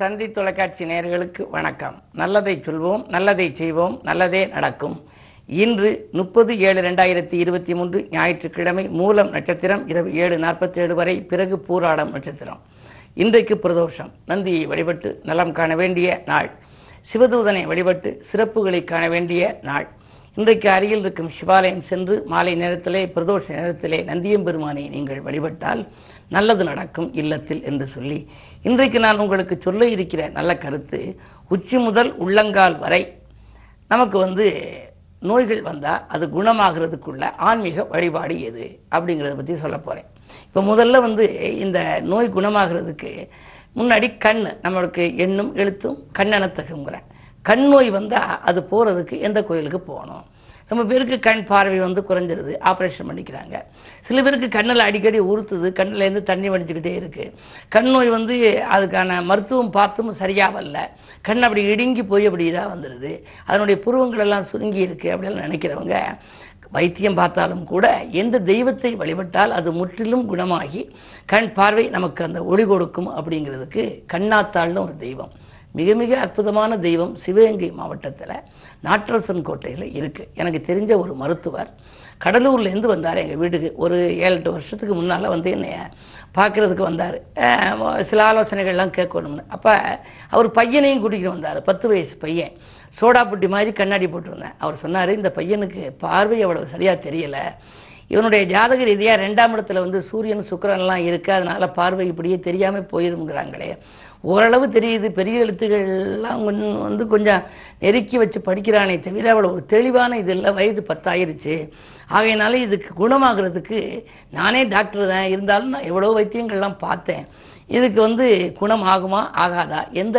தந்தி தொலைக்காட்சி நேயர்களுக்கு வணக்கம். நல்லதை சொல்வோம் நல்லதை செய்வோம் நல்லதே நடக்கும். இன்று முப்பது ஏழு ரெண்டாயிரத்தி இருபத்தி மூன்று ஞாயிற்றுக்கிழமை மூலம் நட்சத்திரம் இரவு ஏழு நாற்பத்தி ஏழு வரை பிறகு பூராடம் நட்சத்திரம். இன்றைக்கு பிரதோஷம். நந்தியை வழிபட்டு நலம் காண வேண்டிய நாள். சிவதூதனை வழிபட்டு சிறப்புகளை காண வேண்டிய நாள். இன்றைக்கு அருகில் இருக்கும் சிவாலயம் சென்று மாலை நேரத்திலே பிரதோஷ நேரத்திலே நந்தியம் பெருமானை நீங்கள் வழிபட்டால் நல்லது நடக்கும் இல்லத்தில் என்று சொல்லி இன்றைக்கு நான் உங்களுக்கு சொல்ல இருக்கிற நல்ல கருத்து உச்சி முதல் உள்ளங்கால் வரை நமக்கு வந்து நோய்கள் வந்தால் அது குணமாகிறதுக்குள்ள ஆன்மீக வழிபாடு எது அப்படிங்கிறத பற்றி சொல்ல போகிறேன் இப்போ முதல்ல வந்து இந்த நோய் குணமாகிறதுக்கு முன்னாடி கண் நம்மளுக்கு எண்ணும் எழுத்தும் கண்ணெனத்தகுங்கிறேன் கண் நோய் வந்தால் அது போகிறதுக்கு எந்த கோயிலுக்கு போகணும்? ரொம்ப பேருக்கு கண் பார்வை வந்து குறைஞ்சிருது. ஆப்ரேஷன் பண்ணிக்கிறாங்க. சில பேருக்கு கண்ணில் அடிக்கடி உறுத்துது. கண்ணிலேருந்து தண்ணி வடிஞ்சுக்கிட்டே இருக்குது கண் நோய் வந்து அதுக்கான மருத்துவம் பார்த்தும் சரியாக வரல கண் அப்படி இடுங்கி போய் அப்படி இதாக வந்துடுது அதனுடைய புருவங்கள் எல்லாம் சுருங்கி இருக்குது அப்படின்னு நினைக்கிறவங்க வைத்தியம் பார்த்தாலும் கூட எந்த தெய்வத்தை வழிபட்டால் அது முற்றிலும் குணமாகி கண் பார்வை நமக்கு அந்த ஒளி கொடுக்கும் அப்படிங்கிறதுக்கு கண்ணாத்தாள்னு ஒரு தெய்வம். மிக மிக அற்புதமான தெய்வம் சிவகங்கை மாவட்டத்தில் நாட்டரசன் கோட்டையில் இருக்குது எனக்கு தெரிஞ்ச ஒரு மருத்துவர் கடலூர்லேருந்து வந்தார் எங்கள் வீட்டுக்கு. ஒரு ஏழு எட்டு வருஷத்துக்கு முன்னால் வந்து என்னை பார்க்குறதுக்கு வந்தார். சில ஆலோசனைகள்லாம் கேட்கணும்னு. அப்போ அவர் பையனையும் கூட்டிகிட்டு வந்தார். பத்து வயசு பையன். சோடாப்புட்டி மாதிரி கண்ணாடி போட்டிருந்தேன். அவர் சொன்னார் இந்த பையனுக்கு பார்வை அவ்வளவு சரியாக தெரியலை. இவனுடைய ஜாதக ரீதியாக ரெண்டாம் இடத்துல வந்து சூரியன் சுக்கரன்லாம் இருக்குது அதனால் பார்வை இப்படியே தெரியாமல் போயிருங்கிறாங்களே ஓரளவு தெரியுது. பெரிய எழுத்துக்கள்லாம் கொஞ்சம் வந்து கொஞ்சம் நெருக்கி வச்சு படிக்கிறானே தவிர அவ்வளோ ஒரு தெளிவான இது இல்லை வயது பத்தாயிருச்சு. ஆகையினால இதுக்கு குணமாகிறதுக்கு நானே டாக்டர் தான். இருந்தாலும் நான் எவ்வளோ வைத்தியங்கள்லாம் பார்த்தேன். இதுக்கு வந்து குணம் ஆகுமா ஆகாதா? எந்த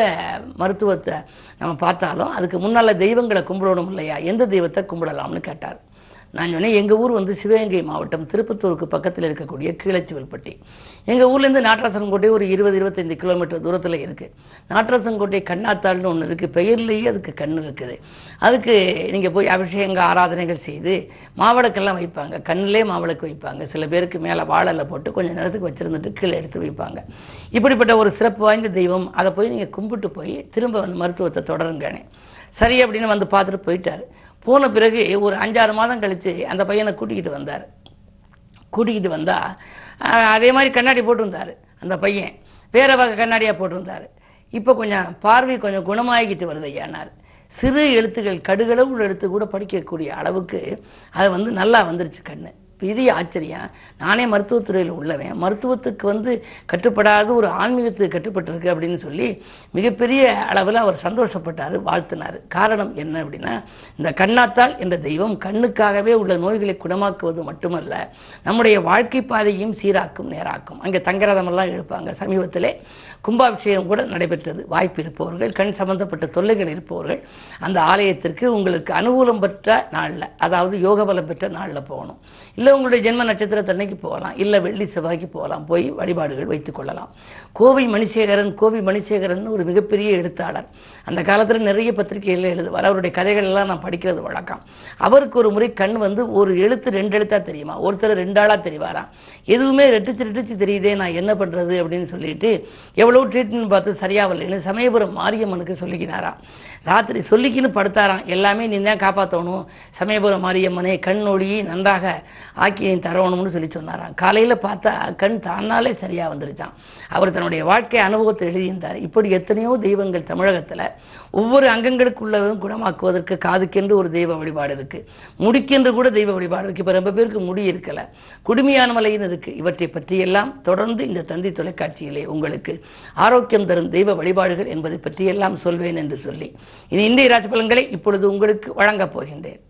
மருத்துவத்தை நம்ம பார்த்தாலும் அதுக்கு முன்னால் தெய்வங்களை கும்பிடணும் இல்லையா? எந்த தெய்வத்தை கும்பிடலாம்னு கேட்டார். நான் சொன்னேன் எங்கள் ஊர் வந்து சிவகங்கை மாவட்டம் திருப்பத்தூருக்கு பக்கத்தில் இருக்கக்கூடிய கீழச்சுவல்பட்டி. எங்கள் ஊர்லேருந்து நாட்டரசன்கோட்டை ஒரு இருபது இருபத்தைந்து கிலோமீட்டர் தூரத்தில் இருக்குது நாட்டரசன்கோட்டை கண்ணாத்தாள்னு ஒன்று இருக்குது பெயர்லேயே அதுக்கு கண் இருக்குது. அதுக்கு நீங்கள் போய் அபிஷேக ஆராதனைகள் செய்து மாவிளக்கெல்லாம் வைப்பாங்க. கண்ணிலே மாவிளக்கு வைப்பாங்க. சில பேருக்கு மேலே வாழலை போட்டு கொஞ்சம் நேரத்துக்கு வச்சுருந்துட்டு கீழே எடுத்து வைப்பாங்க. இப்படிப்பட்ட ஒரு சிறப்பு வாய்ந்த தெய்வம். அதை போய் நீங்கள் கும்பிட்டு போய் திரும்ப வந்து மருத்துவத்தை தொடருங்கானே சரி அப்படின்னு வந்து பார்த்துட்டு போயிட்டார். போன பிறகு ஒரு அஞ்சாறு மாதம் கழித்து அந்த பையனை கூட்டிக்கிட்டு வந்தார். கூட்டிக்கிட்டு வந்தால் அதே மாதிரி கண்ணாடி போட்டிருந்தார் அந்த பையன். வேற வகை கண்ணாடியாக போட்டிருந்தார். இப்போ கொஞ்சம் பார்வை கொஞ்சம் குணமாகிக்கிட்டு வருது ஐயானார். சிறு எழுத்துக்கள் கடுகளவு உள்ள எழுத்து கூட படிக்கக்கூடிய அளவுக்கு அது வந்து நல்லா வந்துருச்சு கண்ணு. பெரிய ஆச்சரியம். நானே மருத்துவத்துறையில் உள்ளவன். மருத்துவத்துக்கு வந்து கட்டுப்படாத ஒரு ஆன்மீகத்துக்கு கட்டுப்பட்டிருக்கு அப்படின்னு சொல்லி மிகப்பெரிய அளவில் அவர் சந்தோஷப்பட்டார் வாழ்த்தினார். காரணம் என்ன அப்படின்னா இந்த கண்ணாத்தால் என்ற தெய்வம் கண்ணுக்காகவே உள்ள நோய்களை குணமாக்குவது மட்டுமல்ல நம்முடைய வாழ்க்கை பாதையும் சீராக்கும் நேராக்கும். அங்கே தங்கரதமெல்லாம் எழுப்பாங்க சமீபத்திலே கும்பாபிஷேகம் கூட நடைபெற்றது. வாய்ப்பு இருப்பவர்கள் கண் சம்பந்தப்பட்ட தொல்லைகள் இருப்பவர்கள் அந்த ஆலயத்திற்கு உங்களுக்கு அனுகூலம் பெற்ற நாளில் அதாவது யோக பலம் பெற்ற நாளில் போகணும். இல்லை உங்களுடைய ஜென்ம நட்சத்திரத்தன்னைக்கு போகலாம் இல்லை வெள்ளி செவ்வாய்க்கு போகலாம் போய் வழிபாடுகள் வைத்துக் கொள்ளலாம். கோவை மணிசேகரன் கோவி மணிசேகரன் ஒரு மிகப்பெரிய எழுத்தாளர். அந்த காலத்தில் நிறைய பத்திரிகைகளில் எழுதுவார். அவருடைய கதைகள் எல்லாம் நான் படிக்கிறது வழக்கம். அவருக்கு ஒரு முறை கண் வந்து ஒரு எழுத்து ரெண்டு எழுத்தா தெரியுமா? ஒருத்தர் ரெண்டாளா தெரிவாராம் எதுவுமே ரெட்டிச்சு ரெட்டிச்சு தெரியுதே நான் என்ன பண்ணுறது அப்படின்னு சொல்லிட்டு எவ்வளோ ட்ரீட்மெண்ட் பார்த்து சரியாகலைன்னு சமயபுரம் மாரியம்மனுக்கு சொல்லிக்கினாராம் ராத்திரி சொல்லிக்கின்னு படுத்தாராம். எல்லாமே நீ தான் காப்பாற்றணும் சமயபுரம் மாரியம்மனே கண் ஒளியை நன்றாக ஆக்கி தரணும்னு சொல்லி சொன்னாராம். காலையில் பார்த்தா கண் தானாலே சரியாக வந்துருச்சான் அவர் தன்னுடைய வாழ்க்கை அனுபவத்தை எழுதியிருந்தார். இப்படி எத்தனையோ தெய்வங்கள் தமிழகத்தில் ஒவ்வொரு அங்கங்களுக்குள்ளதும் குணமாக்குவதற்கு காதுக்கென்று ஒரு தெய்வ வழிபாடு இருக்குது முடிக்கென்று கூட தெய்வ வழிபாடு இருக்குது இப்போ ரொம்ப பேருக்கு முடி இருக்கலை. குடுமையான மலைன்னு இருக்குது இவற்றை பற்றியெல்லாம் தொடர்ந்து இந்த தந்தி தொலைக்காட்சியிலே உங்களுக்கு ஆரோக்கியம் தரும் தெய்வ வழிபாடுகள் என்பதை பற்றியெல்லாம் சொல்வேன் என்று சொல்லி. இனி இந்திய ராசி பலன்களை இப்பொழுது உங்களுக்கு வழங்கப் போகின்றேன்.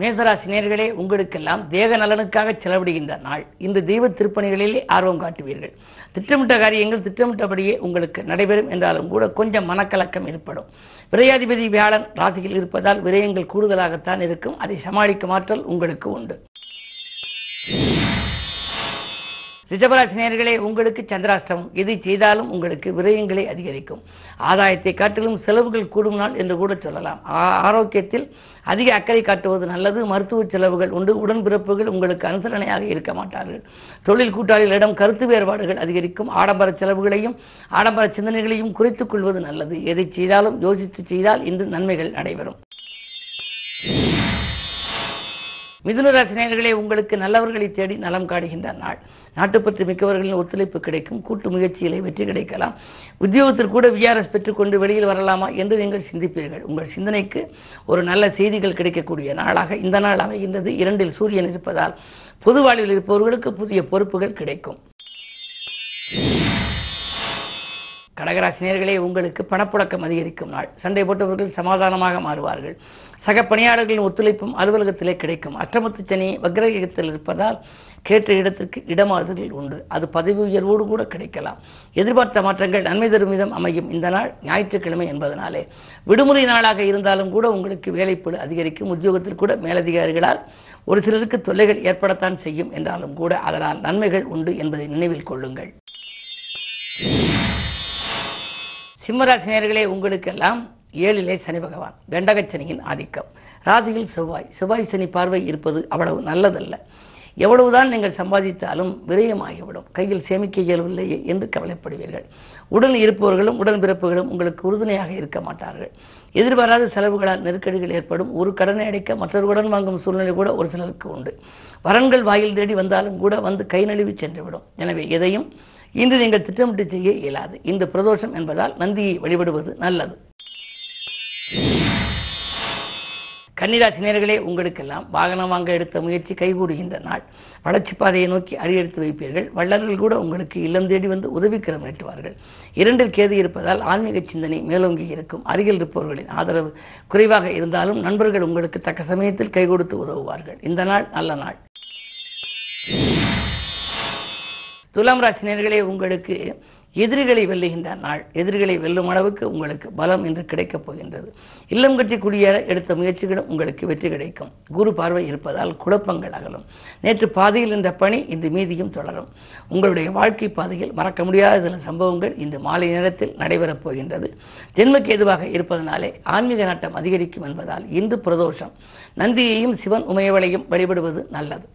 மேசராசி நேர்களே உங்களுக்கெல்லாம் தேக நலனுக்காக செலவிடுகின்ற நாள். இந்த தெய்வ திருப்பணிகளிலே ஆர்வம் காட்டுவீர்கள். திட்டமிட்ட காரியங்கள் திட்டமிட்டபடியே உங்களுக்கு நடைபெறும் என்றாலும் கூட கொஞ்சம் மனக்கலக்கம் ஏற்படும். விரையாதிபதி வியாழன் ராசியில் இருப்பதால் விரயங்கள் கூடுதலாகத்தான் இருக்கும். அதை சமாளிக்கும் ஆற்றல் உங்களுக்கு உண்டு. ரிஜபராசிநேகர்களே உங்களுக்கு சந்திராஷ்டமம். எது செய்தாலும் உங்களுக்கு விரயங்களை அதிகரிக்கும். ஆதாயத்தை காட்டிலும் செலவுகள் கூடும் நாள் என்று கூட சொல்லலாம். ஆ- ஆரோக்கியத்தில் அதிக அக்கறை காட்டுவது நல்லது. மருத்துவ செலவுகள் உண்டு. உடன்பிறப்புகள் உங்களுக்கு அனுசரணையாக இருக்க மாட்டார்கள். தொழில் கூட்டாளிகளிடம் கருத்து வேறுபாடுகள் அதிகரிக்கும். ஆடம்பர செலவுகளையும் ஆடம்பர சிந்தனைகளையும் குறைத்துக் கொள்வது நல்லது. எதை செய்தாலும் யோசித்து செய்தால் இன்று நன்மைகள் நடைபெறும் மிதுன உங்களுக்கு நல்லவர்களை தேடி நலம் காடுகின்ற நாள். நாட்டுப்பற்று மிக்கவர்களின் ஒத்துழைப்பு கிடைக்கும் கூட்டு முயற்சிகளை வெற்றி கிடைக்கலாம். உத்தியோகத்தில் கூட விஆர்எஸ் பெற்றுக்கொண்டு வெளியில் வரலாமா என்று நீங்கள் சிந்திப்பீர்கள். உங்கள் சிந்தனைக்கு ஒரு நல்ல செய்திகள் கிடைக்கக்கூடிய நாளாக இந்த நாள் அமைகின்றது. இரண்டில் சூரியன் இருப்பதால் பொது வாழ்வில் இருப்பவர்களுக்கு புதிய பொறுப்புகள் கிடைக்கும். கடகராசினியர்களே உங்களுக்கு பணப்புழக்கம் அதிகரிக்கும் நாள். சண்டை போட்டவர்கள் சமாதானமாக மாறுவார்கள். சக பணியாளர்களின் ஒத்துழைப்பும் அலுவலகத்திலே கிடைக்கும். அற்றமத்து சனி வக்ரகத்தில் இருப்பதால் கேட்ட இடத்திற்கு இடமாறுதல்கள் உண்டு. அது பதவி உயர்வோடு கூட கிடைக்கலாம். எதிர்பார்த்த மாற்றங்கள் நன்மை தரும் விதம் அமையும். இந்த நாள் ஞாயிற்றுக்கிழமை என்பதனாலே விடுமுறை நாளாக இருந்தாலும் கூட உங்களுக்கு வேலைப்பழு அதிகரிக்கும். உத்தியோகத்தில் கூட மேலதிகாரிகளால் ஒரு சிலருக்கு தொல்லைகள் ஏற்படத்தான் செய்யும் என்றாலும் கூட அதனால் நன்மைகள் உண்டு என்பதை நினைவில் கொள்ளுங்கள். சிம்மராசினியர்களே உங்களுக்கெல்லாம் ஏழிலே சனி பகவான் கண்டகச்சனியின் ஆதிக்கம். ராசியில் செவ்வாய். செவ்வாய் சனி பார்வை இருப்பது அவ்வளவு நல்லதல்ல. எவ்வளவுதான் நீங்கள் சம்பாதித்தாலும் விரயமாகிவிடும் கையில் சேமிக்க இயலவில்லையே என்று கவலைப்படுவீர்கள். உடன் இருப்பவர்களும் உடன்பிறப்புகளும் உங்களுக்கு உறுதுணையாக இருக்க மாட்டார்கள். எதிர்பாராத செலவுகளால் நெருக்கடிகள் ஏற்படும். ஒரு கடனை அடைக்க மற்றொரு கடன் வாங்கும் சூழ்நிலை கூட ஒரு சிலருக்கு உண்டு. வரன்கள் வாயில் தேடி வந்தாலும் கூட வந்து கை நழுவி சென்றுவிடும். எனவே எதையும் இன்று நீங்கள் திட்டமிட்டு செய்ய இயலாது. இந்த பிரதோஷம் என்பதால் நந்தியை வழிபடுவது நல்லது. கன்னிராசி நேர்களே உங்களுக்கெல்லாம் வாகனம் வாங்க எடுத்த முயற்சி கைகூடுகின்ற நாள். வளர்ச்சி பாதையை நோக்கி அடியெடுத்து வைப்பீர்கள். வள்ளல்கள் கூட உங்களுக்கு இல்லம் தேடி வந்து உதவிக்கிறம் நீட்டுவார்கள் இரண்டில் கேது இருப்பதால் ஆன்மீக சிந்தனை மேலோங்கி இருக்கும். அருகில் இருப்பவர்களின் ஆதரவு குறைவாக இருந்தாலும் நண்பர்கள் உங்களுக்கு தக்க சமயத்தில் கை கொடுத்து உதவுவார்கள். இந்த நாள் நல்ல நாள். துலாம் ராசினியர்களே உங்களுக்கு எதிரிகளை வெல்லுகின்ற நாள். எதிரிகளை வெல்லும் அளவுக்கு உங்களுக்கு பலம் என்று கிடைக்கப் போகின்றது. இல்லம் கட்டி குடியேற எடுத்த முயற்சிகளும் உங்களுக்கு வெற்றி கிடைக்கும். குரு பார்வை இருப்பதால் குழப்பங்கள் அகலும். நேற்று பாதையில் இருந்த பணி இன்று மீதியும் தொடரும். உங்களுடைய வாழ்க்கை பாதையில் மறக்க முடியாத சில சம்பவங்கள் இன்று மாலை நேரத்தில் நடைபெறப் போகின்றது. ஜென்மக்கு எதுவாக இருப்பதனாலே ஆன்மீக நாட்டம் அதிகரிக்கும் என்பதால் இன்று பிரதோஷம். நந்தியையும் சிவன் உமையவளையும் வழிபடுவது நல்லது.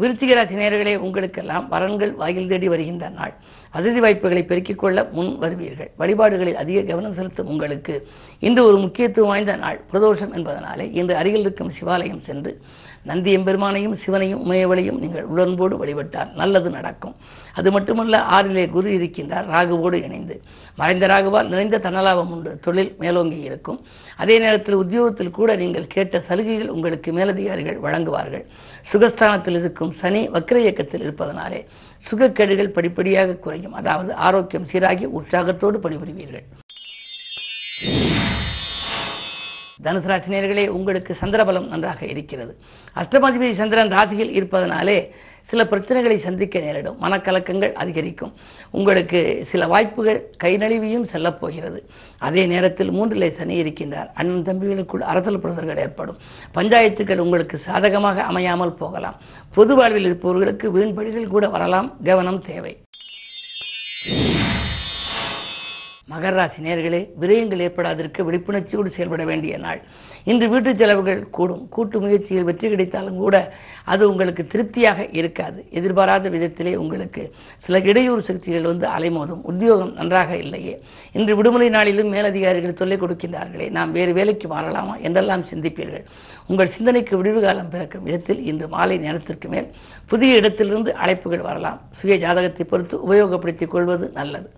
விருச்சிக ராசி நேர்களே உங்களுக்கெல்லாம் வரன்கள் வாயில் தேடி வருகின்ற நாள். வசதி வாய்ப்புகளை பெருக்கிக் கொள்ள முன் வருவீர்கள். வழிபாடுகளில் அதிக கவனம் செலுத்தும் உங்களுக்கு இன்று ஒரு முக்கியத்துவம் வாய்ந்த நாள். பிரதோஷம் என்பதனாலே இன்று அருகில் இருக்கும் சிவாலயம் சென்று நந்தி எம்பெருமானையும் சிவனையும் உமையவளையும் நீங்கள் உடன்போடு வழிபட்டால் நல்லது நடக்கும். அது மட்டுமல்ல ஆறிலே குரு இருக்கின்றார் ராகுவோடு இணைந்து. மறைந்த ராகுவால் நிறைந்த தனலாபம் உண்டு. தொழில் மேலோங்கி இருக்கும். அதே நேரத்தில் உத்தியோகத்தில் கூட நீங்கள் கேட்ட சலுகைகள் உங்களுக்கு மேலதிகாரிகள் வழங்குவார்கள். சுகஸ்தானத்தில் இருக்கும் சனி வக்ர இயக்கத்தில் இருப்பதனாலே சுகக்கேடுகள் படிப்படியாக குறையும். அதாவது ஆரோக்கியம் சீராகி உற்சாகத்தோடு பணிபுரிவீர்கள். தனுசு ராசினியர்களே உங்களுக்கு சந்திரபலம் நன்றாக இருக்கிறது. அஷ்டமாதிபதி சந்திரன் ராசியில் இருப்பதனாலே சில பிரச்சனைகளை சந்திக்க நேரிடும். மனக்கலக்கங்கள் அதிகரிக்கும். உங்களுக்கு சில வாய்ப்புகள் கை நழுவியும் அதே நேரத்தில் மூன்றிலே சனி இருக்கின்றார். அண்ணன் தம்பிகளுக்குள் அரசல் புரசல்கள் ஏற்படும். பஞ்சாயத்துகள் உங்களுக்கு சாதகமாக அமையாமல் போகலாம். பொது வாழ்வில் இருப்பவர்களுக்கு வீண்படிகள் கூட வரலாம். கவனம் தேவை. மகராசி நேர்களே விரயங்கள் ஏற்படாதிருக்க விழிப்புணர்ச்சியோடு செயல்பட வேண்டிய நாள். இன்று வீட்டு செலவுகள் கூடும். கூட்டு முயற்சியில் வெற்றி கிடைத்தாலும் கூட அது உங்களுக்கு திருப்தியாக இருக்காது. எதிர்பாராத விதத்திலே உங்களுக்கு சில இடையூறு சக்திகள் வந்து அலைமோதும். உத்தியோகம் நன்றாக இல்லையே. இன்று விடுமுறை நாளிலும் மேலதிகாரிகள் சொல்லிக் கொடுக்கின்றார்களே நாம் வேறு வேலைக்கு மாறலாமா என்றெல்லாம் சிந்திப்பீர்கள். உங்கள் சிந்தனைக்கு விடுவு காலம் பிறக்கும் விதத்தில் இன்று மாலை நேரத்திற்கு மேல் புதிய இடத்திலிருந்து அழைப்புகள் வரலாம். சுய ஜாதகத்தை பொறுத்து உபயோகப்படுத்திக் கொள்வது நல்லது.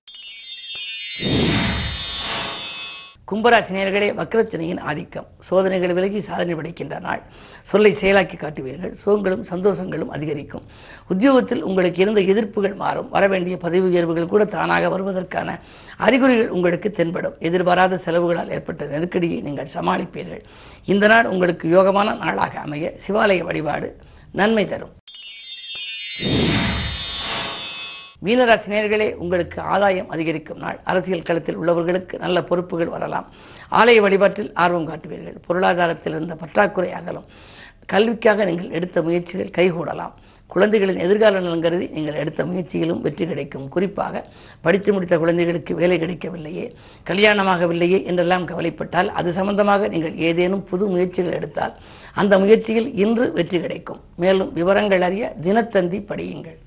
கும்பராசினியர்களே வக்ரச்சனையின் ஆதிக்கம். சோதனைகள் விலகி சாதனை படைக்கின்ற நாள். சொல்லை செயலாக்கி காட்டுவீர்கள். சுகங்களும் சந்தோஷங்களும் அதிகரிக்கும். உத்தியோகத்தில் உங்களுக்கு இருந்த எதிர்ப்புகள் மாறும். வரவேண்டிய பதவி உயர்வுகள் கூட தானாக வருவதற்கான அறிகுறிகள் உங்களுக்கு தென்படும். எதிர்பாராத செலவுகளால் ஏற்பட்ட நெருக்கடியை நீங்கள் சமாளிப்பீர்கள். இந்த நாள் உங்களுக்கு யோகமான நாளாக அமைய சிவாலய வழிபாடு நன்மை தரும். மீனராசி நேர்களே உங்களுக்கு ஆதாயம் அதிகரிக்கும் நாள். அரசியல் களத்தில் உள்ளவர்களுக்கு நல்ல பொறுப்புகள் வரலாம். ஆலய வழிபாட்டில் ஆர்வம் காட்டுவீர்கள். பொருளாதாரத்தில் இருந்த பற்றாக்குறை அகலும். கல்விக்காக நீங்கள் எடுத்த முயற்சிகள் கைகூடலாம். குழந்தைகளின் எதிர்கால நலன் கருதி நீங்கள் எடுத்த முயற்சிகளும் வெற்றி கிடைக்கும். குறிப்பாக படித்து முடித்த குழந்தைகளுக்கு வேலை கிடைக்கவில்லையே கல்யாணமாகவில்லையே என்றெல்லாம் கவலைப்பட்டால் அது சம்பந்தமாக நீங்கள் ஏதேனும் புது முயற்சிகள் எடுத்தால் அந்த முயற்சியில் இன்று வெற்றி கிடைக்கும். மேலும் விவரங்கள் அறிய தினத்தந்தி படியுங்கள்.